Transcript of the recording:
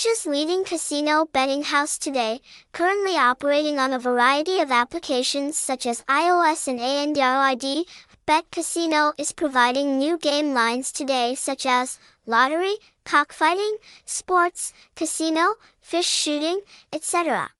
Asia's leading casino betting house today, currently operating on a variety of applications such as iOS and Android, Bet Casino is providing new game lines today such as lottery, cockfighting, sports, casino, fish shooting, etc.